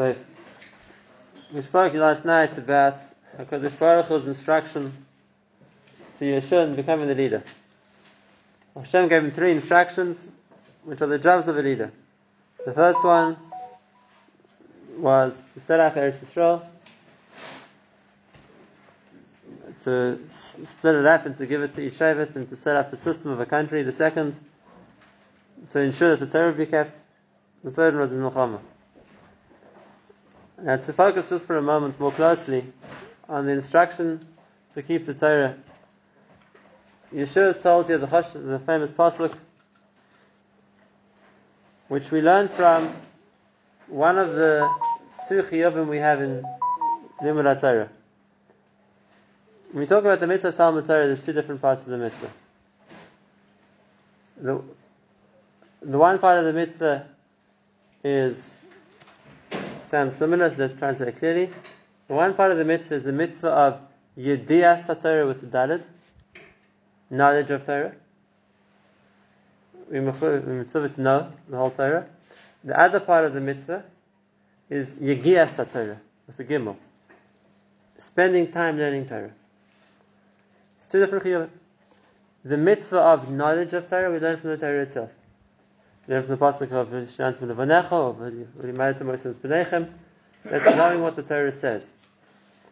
So we spoke last night about Hakadosh Baruch Hu's instruction to Yeshua in becoming the leader. Hashem gave him three instructions, which are the jobs of a leader. The first one was to set up Eretz Yisrael, to split it up and to give it to each Shevet and to set up a system of a country. The second, to ensure that the Torah be kept. The third was in Milchama. Now, to focus just for a moment more closely on the instruction to keep the Torah, Yeshua is told here the, the famous pasuk, which we learn from one of the two chiyuvim we have in Limud Torah. When we talk about the mitzvah Talmud Torah, there's two different parts of the mitzvah. The, the one part of the mitzvah is sounds similar, so let's translate it clearly. One part of the mitzvah is the mitzvah of Yedias Torah with the Dalit, knowledge of Torah. We mitzvah to know the whole Torah. The other part of the mitzvah is Yegias Torah with the Gimel, spending time learning Torah. It's two different chiyuvim. The mitzvah of knowledge of Torah we learn from the Torah itself. We from the pasuk of Shantim Levanecha Moshe B'nechem. That's knowing what the Torah says.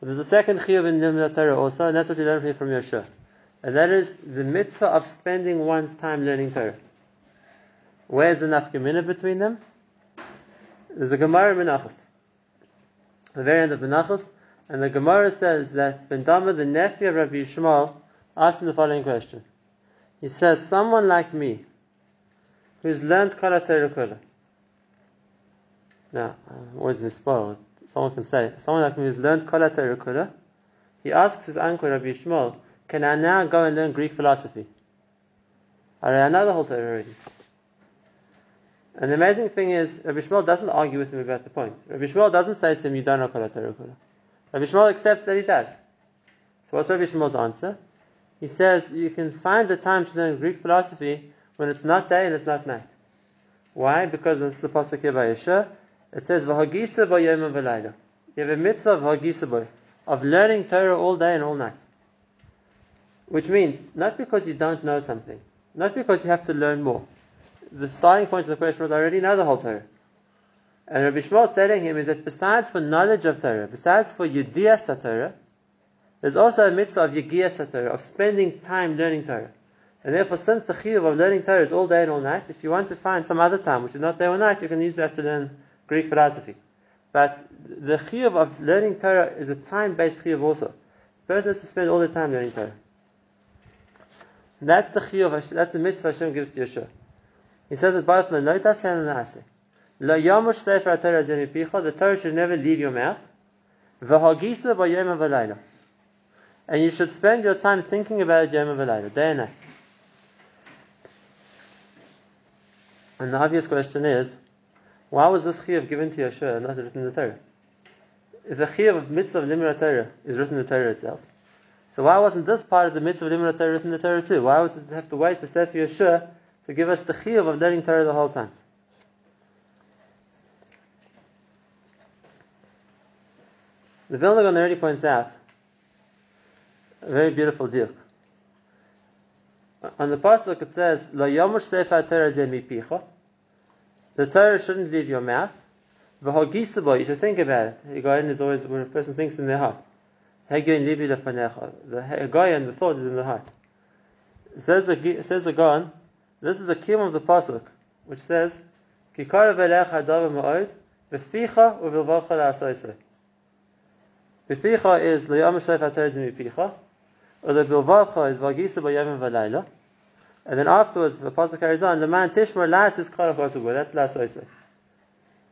But there's a second chiyuv in the Torah also, and that's what we learn from, from Yeshua. And that is the mitzvah of spending one's time learning Torah. Where's the nafkamina between them? There's a Gemara Menachos, the very end of Menachos, and the Gemara says that Ben Dama, the nephew of Rabbi Yishmael, asked him the following question. He says, someone like me, who's learned Kala Torah Kula. Now, uh, I'm always misspelled. Someone can say, someone like me who's learned Kala Torah Kula, he asks his uncle Rabbi Yishmael, can I now go and learn Greek philosophy? I know the whole Torah already. And the amazing thing is, Rabbi Yishmael doesn't argue with him about the point. Rabbi Yishmael doesn't say to him, you don't know Kol HaTorah. Rabbi Yishmael accepts that he does. So what's Rabbi Yishmael's answer? He says, you can find the time to learn Greek philosophy when it's not day and it's not night. Why? Because this is the Pasuk here by Yeshua. It says, V'hagisa b'yom v'layla. You have a mitzvah of hagisa of learning Torah all day and all night. Which means, not because you don't know something, not because you have to learn more. The starting point of the question was, I already know the whole Torah. And Rabbi Yishmael is telling him is that besides for knowledge of Torah, besides for Yediyas Torah, there's also a mitzvah of Yegiyas Torah, of spending time learning Torah. And therefore, since the chiyuv of learning Torah is all day and all night, if you want to find some other time which is not day or night, you can use that to learn Greek philosophy. But the chiyuv of learning Torah is a time-based chiyuv also. The person has to spend all the time learning Torah. That's the chiyuv, that's the mitzvah Hashem gives to Yeshua. He says it both in the notas and in the aseh. La yamush sefer Torah the Torah should never leave your mouth. V'hagisa b'yom v'layla. And you should spend your time thinking about it yom day and night. And the obvious question is, why was this chiyuv given to Yeshua and not written in the Torah? If the chiyuv of mitzvah of limud Torah is written in the Torah itself, so why wasn't this part of the mitzvah of limud Torah written in the Torah too? Why would it have to wait for Sefer Yeshua to give us the chiyuv of learning Torah the whole time? The Vilna Gaon already points out a very beautiful deal. On the pasuk it says, "La yamush sefer Torah mipicha." The Torah shouldn't leave your mouth. V'hagisabo, you should think about it. Higayon is always when a person thinks in their heart. Hegayon libi lefanecha. The Higayon, the thought is in the heart. Says the says the this is a kim of the pasuk, which says, "Kikar v'lecha davar ma'od v'ficha u'vilvacha la'asoisei." V'ficha is li'am shefer Torah is. And then afterwards, the pasuk carries on, the man tishmer las is kol That's la'asoisei.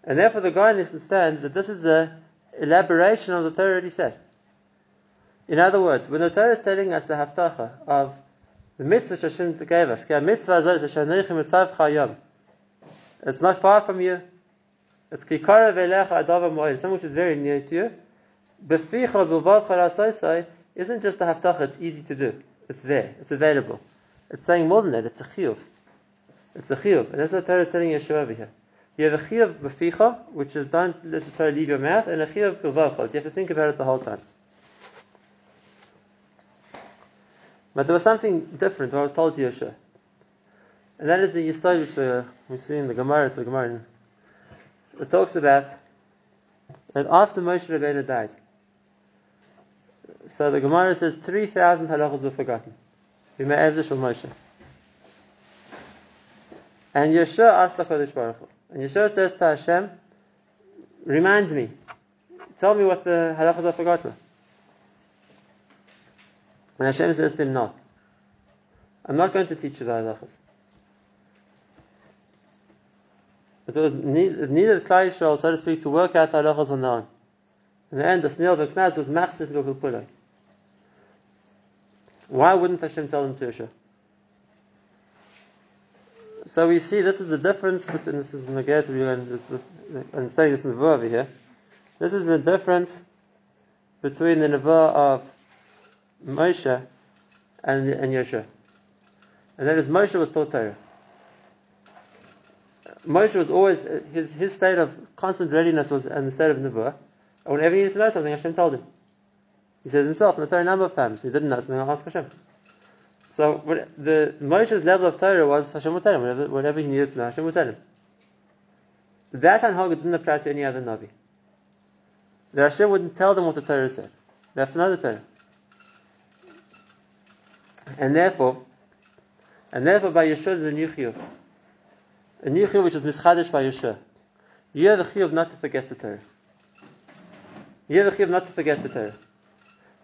And therefore the guy understands that this is the elaboration of the Torah already said. In other words, when the Torah is telling us the haftacha of the mitzvah Hashem gave us, it's not far from you. It's kikara velecha adava moed, something which is very near to you. Isn't just a haftacha, it's easy to do. It's there, it's available. It's saying more than that, it's a chiyuv. It's a chiyuv. And that's what Torah is telling Yeshua over here. You have a chiyuv b'ficha, which is don't let the Torah leave your mouth, and a chiyuv bilvachol. You have to think about it the whole time. But there was something different what I was told to Yosha. And that is the Yisod which uh, we see in the Gemara, it's the Gemara. It talks about that after Moshe Rabbeinu died, so the Gemara says 3,000 halachas were forgotten. We may have this Moshe. And Yeshua asked the Kodesh Baruch Hu. And Yeshua says to Hashem, remind me. Tell me what the halachas are forgotten. And Hashem says to him, no. I'm not going to teach you the halachas. It, was, it needed Klal Yisrael, so to speak, to work out the halachas on their own. In the end, the Snil Beknaz was Machzit Pulai. Why wouldn't Hashem tell them to Yeshua? So we see this is the difference between this is Nagat, we're going study this the over here. This is the difference between the Nevuah of Moshe and, and Yeshua. And that is Moshe was taught Torah. Moshe was always, his, his state of constant readiness was in the state of Nevuah. And whenever he needed to know something, Hashem told him. He says himself in the Torah a number of times. He didn't know something, I'll ask Hashem. So the Moshe's level of Torah was Hashem would tell him whatever, whatever he needed to know. Hashem would tell him. That anhaga didn't apply to any other navi. The Hashem wouldn't tell them what the Torah said. They have to know the Torah. And therefore, and therefore by Yeshua there's a new chiyuv. A new chiyuv which is mischadish by Yeshua. You have a chiyuv not to forget the Torah. You have a chiyuv not to forget the Torah.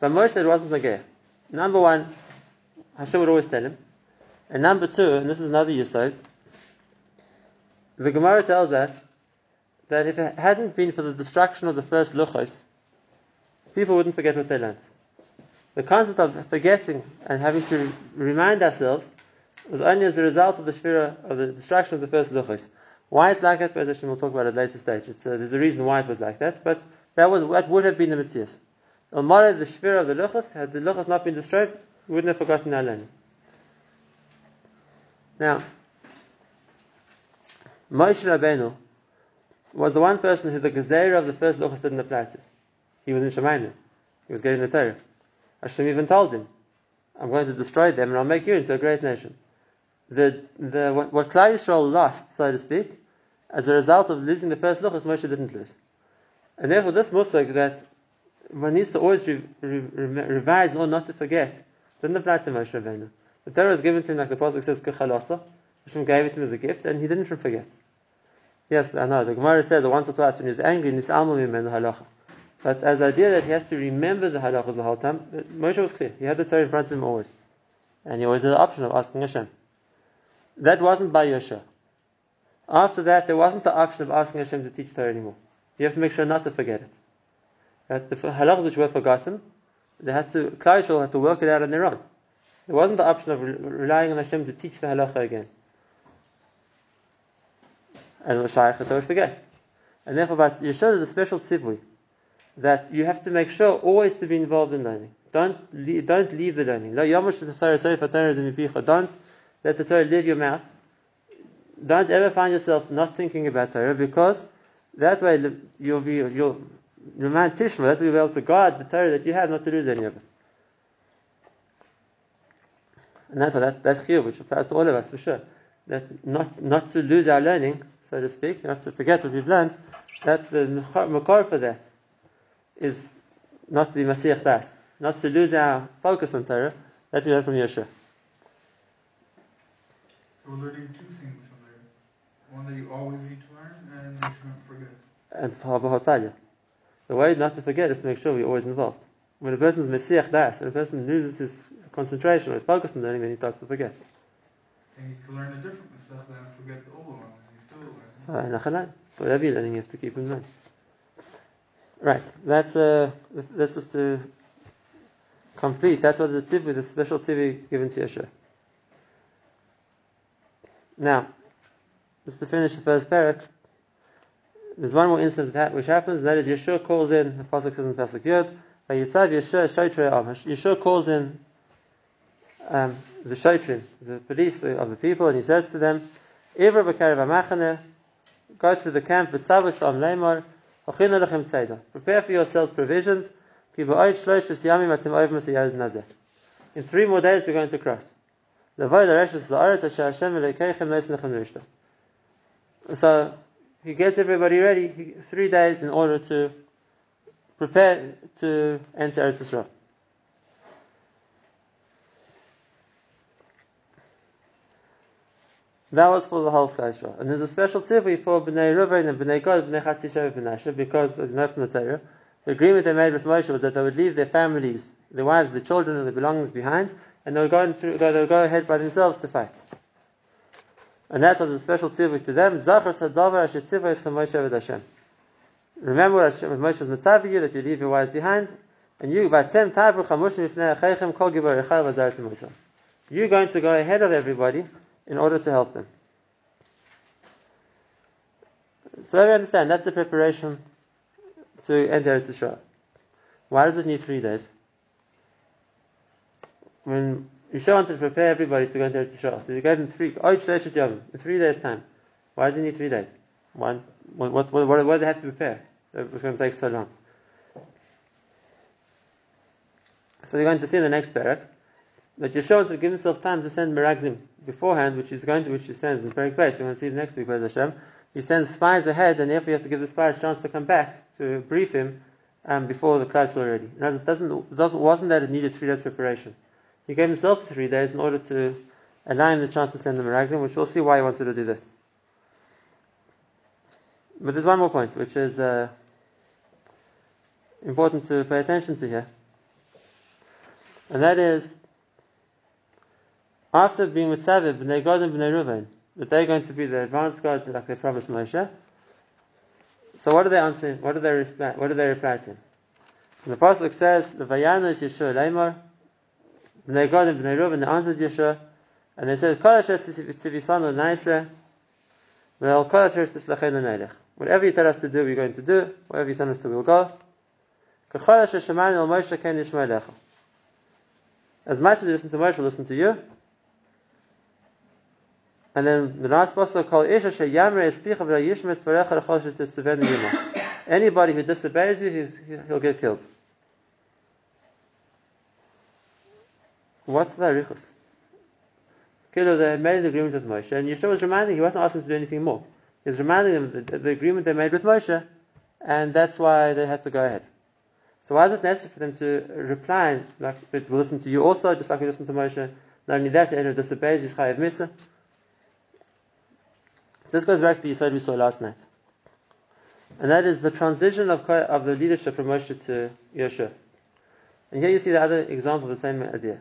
But Moshe it wasn't a Number one, Hashem would always tell him. And number two, and this is another yisod, the Gemara tells us that if it hadn't been for the destruction of the first luchos, people wouldn't forget what they learned. The concept of forgetting and having to remind ourselves was only as a result of the shvira of the destruction of the first luchos. Why it's like that, we'll talk about at a later stage. Uh, there's a reason why it was like that, but that was that would have been the mitzvah. Elmara, the shvira of the luchos, had the luchos not been destroyed, we wouldn't have forgotten our learning. Now, Moshe Rabbeinu was the one person who the gezerah of the first luchos didn't apply to. He was in Shemaim. He was getting the Torah. Hashem even told him, "I'm going to destroy them, and I'll make you into a great nation." The the what, what Klal Yisrael lost, so to speak, as a result of losing the first luchos, Moshe didn't lose, and therefore this musag that one needs to always re, re, re, revise or not to forget didn't apply to Moshe Rabbeinu. The Torah was given to him, like the Pasuk says, Kechalasa. Hashem gave it to him as a gift, and he didn't forget. Yes, I know. The Gemara says that once or twice when he was angry, Nisalmu Mimenu Halacha. But as the idea that he has to remember the halachas the whole time, Moshe was clear. He had the Torah in front of him always. And he always had the option of asking Hashem. That wasn't by Yosha. After that, there wasn't the option of asking Hashem to teach Torah anymore. You have to make sure not to forget it. The halachas which were forgotten, they had to, Klal had to work it out on their own. There wasn't the option of relying on Hashem to teach the halacha again. And the Shaykh would forget. And therefore, but Yeshua is a special tzivui that you have to make sure always to be involved in learning. Don't leave, don't leave the learning. Don't let the Torah leave your mouth. Don't ever find yourself not thinking about Torah because that way you'll be you'll remain tishma. That you'll be able to guard the Torah that you have, not to lose any of it. And that's that that's here, which applies to all of us for sure. That not not to lose our learning, so to speak, not to forget what we've learned. That the makar for that is not to be Masiach Das, not to lose our focus on Torah, that we learn from Yeshua. So we're learning two things from there. One that you always need to learn, and you shouldn't And Tahabahotalia. The way not to forget is to make sure we're always involved. When a person is Masiach Das, when a person loses his concentration or his focus on learning, then he starts to forget. And you can learn a different Masech and forget the old one, and you still learn. So, so whatever you're learning, you have to keep in mind. Right, that's uh, that's just to complete. That's what the tzivui, the special tzivui given to Yeshua. Now, just to finish the first parak, there's one more incident that which happens, and that is Yeshua calls in. The pasuk says in pasuk Yod, Yetzav Yeshua Shotrei Am. Yeshua calls in um, the Shotrim, the police of the people, and he says to them, "Ivra b'karev amachane, go through the camp with Savasham Lemar, Prepare for yourselves provisions. In three more days we're going to cross. So he gets everybody ready three days in order to prepare to enter Eretz Yisrael. That was for the whole Klal And there's a special tzivui for Bnei Ruvain and Bnei Gad, Bnei Chatzishev Bnei because, as you know from the Torah, the agreement they made with Moshe was that they would leave their families, their wives, the children, and their belongings behind, and they would go, through, they would go ahead by themselves to fight. And that was a special tzivui to them. Hashem. Remember what Moshe was mitzavi you, that you leave your wives behind, and you, You're going to go ahead of everybody, in order to help them. So we understand that's the preparation to enter Eretz Yisrael. Why does it need three days? When Yeshua wanted to prepare everybody to go into Eretz Yisrael, so he gave them three, in three days' time. Why does he need three days? One, what, what, what, what, do they have to prepare? It was going to take so long. So we're going to see in the next parak that Yeshua to give himself time to send Meraglim beforehand, which he's going to, which he sends in very place. You're going to see the next week, Bez Hashem. He sends spies ahead, and therefore you have to give the spies a chance to come back to brief him um, before the crowds were ready. Now, it doesn't, it doesn't, wasn't that it needed three days preparation. He gave himself three days in order to allow him the chance to send the Meraglim, which we'll see why he wanted to do that. But there's one more point, which is uh, important to pay attention to here. And that is after being mitzaveh b'nei Gad and b'nei Ruvain, that they're going to be the advanced God like they promised Moshe. So what do they answer? What do they reply? What do they reply to? And the pasuk says, "The vayana is Yeshua Leimar, b'nei Gad and b'nei Ruvain." They answered Yeshua, and they said. Whatever you tell us to do, we're going to do. Whatever you tell us to, we'll go. As much as we listen to Moshe, we'll listen to you. And then the last pasuk called Isha Yuma. Anybody who disobeys you, he'll get killed. What's the arichus? Kilo, they made an agreement with Moshe, and Yeshua was reminding, he wasn't asking to do anything more. He was reminding them the, the agreement they made with Moshe, and that's why they had to go ahead. So why is it necessary for them to reply like we'll listen to you also, just like we listen to Moshe? Not only that, anyone disobeys is chayav misa. This goes back to the Yisod we saw last night. And that is the transition of, of the leadership from Moshe to Yeshua. And here you see the other example of the same idea.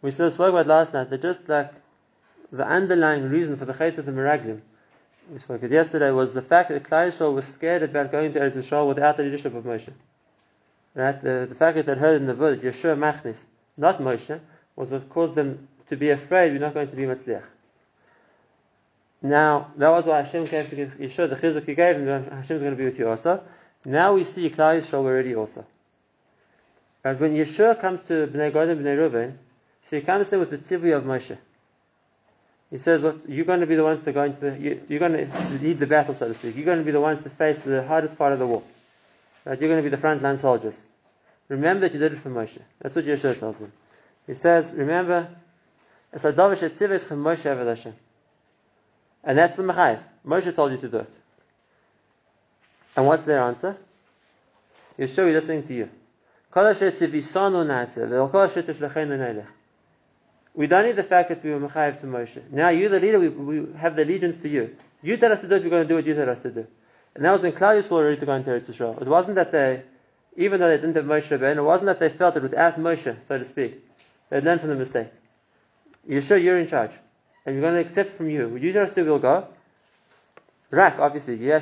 We still spoke about last night that just like the underlying reason for the Chayt of the Meraglim, we spoke it yesterday, was the fact that Klal Yisrael was scared about going to Eretz Yisrael without the leadership of Moshe. Right? The, the fact that they heard in the word Yeshua Machnis, not Moshe, was what caused them to be afraid we're not going to be Matzliach. Now, that was why Hashem came to give Yeshua the chizuk he gave him, Hashem is going to be with you also. Now we see Klal Yisrael already also. And when Yeshua comes to Bnei Gad and Bnei Reuven, so he comes there with the tzivui of Moshe. He says, "What you're going to be the ones to go into the, you, are going to lead the battle, so to speak. You're going to be the ones to face the hardest part of the war. Right? You're going to be the frontline soldiers. Remember that you did it for Moshe. That's what Yeshua tells him. He says, remember. And that's the Machayev. Moshe told you to do it. And what's their answer? Yeshua, we're listening to you. We don't need the fact that we were Machayev to Moshe. Now you, the leader, we, we have the allegiance to you. You tell us to do it, we're going to do what you tell us to do. And that was when Yisrael were ready to go into Eretz Yisrael. It wasn't that they, even though they didn't have Moshe Rabbeinu, it wasn't that they felt it without Moshe, so to speak, they'd learned from the mistake. Yeshua, you're in charge and we're going to accept from you. Would you just do we'll go? Rak, obviously, Relying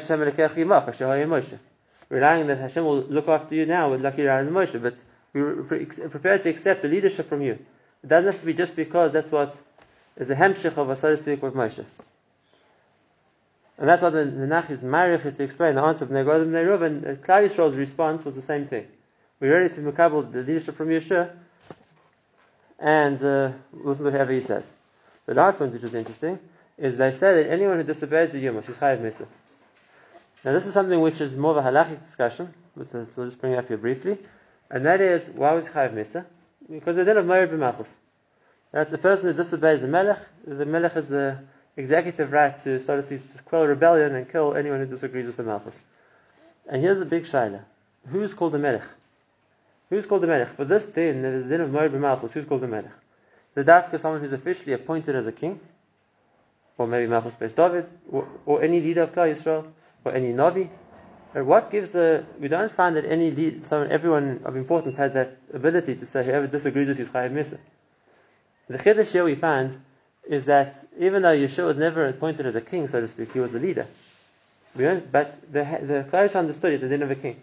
that Hashem will look after you now with Lucky and Moshe, but we're prepared to accept the leadership from you. It doesn't have to be just because that's what is the hemshich of a so to speak with Moshe. And that's what the, the Nach is married to explain the answer of Negod and Neruv, and Klal Yisrael's response was the same thing. We're ready to makabel the leadership from Yeshua, and uh, listen to whatever he says. The last point, which is interesting, is they say that anyone who disobeys the Yom is Chayav Mesa. Now, this is something which is more of a halachic discussion, but uh, we'll just bring up here briefly. And that is, why was Chayav Mesa? Because they the din of Merid b'Malchus. That's a person who disobeys the Melech. The Melech has the executive right to, so to quell rebellion and kill anyone who disagrees with the Malchus. And here's the big shaila. Who's called the Melech? Who's called the Melech? For this din, that is the din of Merid b'Malchus, who's called the Melech? The dafka someone who's officially appointed as a king, or maybe Malchus Beis David, or, or, any leader of Klal Yisrael, or any Navi. And what gives the, we don't find that any lead, someone, everyone of importance has that ability to say whoever disagrees with you is Chayav Misa. The Chiddush here we find is that even though Yeshua was never appointed as a king, so to speak, he was a leader. But the the Klal understood it, the din of a king,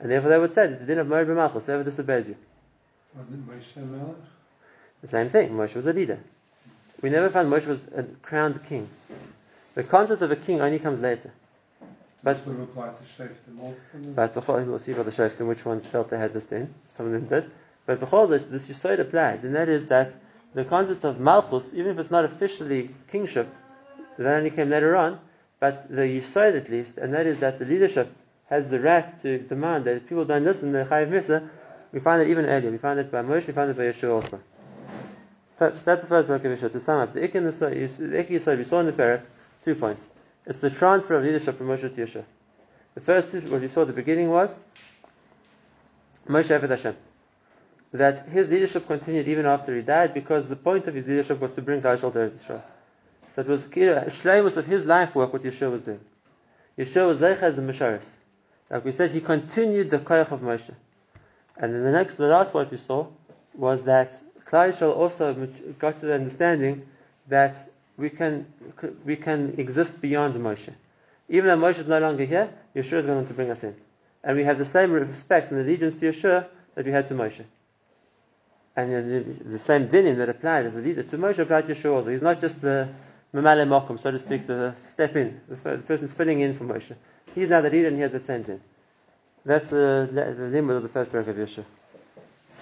and therefore they would say it's the din of Merid b'Malchus, whoever disobeys you. Moshe The same thing. Moshe was a leader. We never found Moshe was a crowned king. The concept of a king only comes later. But would apply to Shoftim also. but before we'll see about the Shoftim which ones felt they had this din. Some of them did. But before this, this Yisod applies, and that is that the concept of Malchus, even if it's not officially kingship, that only came later on, but the Yisod at least, and that is that the leadership has the right to demand that if people don't listen, they're Chayiv Misa. We find it even earlier. We find it by Moshe, we find it by Yeshua also. So that's the first book of Yeshua. To sum up, the Ikki Yisod we saw in the Parak, two points. It's the transfer of leadership from Moshe to Yeshua. The first, what we saw at the beginning was Moshe Eved Hashem. That his leadership continued even after he died because the point of his leadership was to bring Klal to Eretz Yisrael. So it was a shleimus of his life work what Yeshua was doing. Yeshua was Zeich as the Mesharis. Like we said, he continued the Koyach of Moshe. And then the next, the last point we saw was that Klal also got to the understanding that we can we can exist beyond Moshe. Even though Moshe is no longer here, Yeshua is going to bring us in. And we have the same respect and allegiance to Yeshua that we had to Moshe. And the, same dinim that applied as a leader to Moshe applied to Yeshua also. He's not just the Mamale Mokum, so to speak, the step in, the, the person filling in for Moshe. He's now the leader and he has the same din. That's the, the limit of the first paragraph of Yeshua.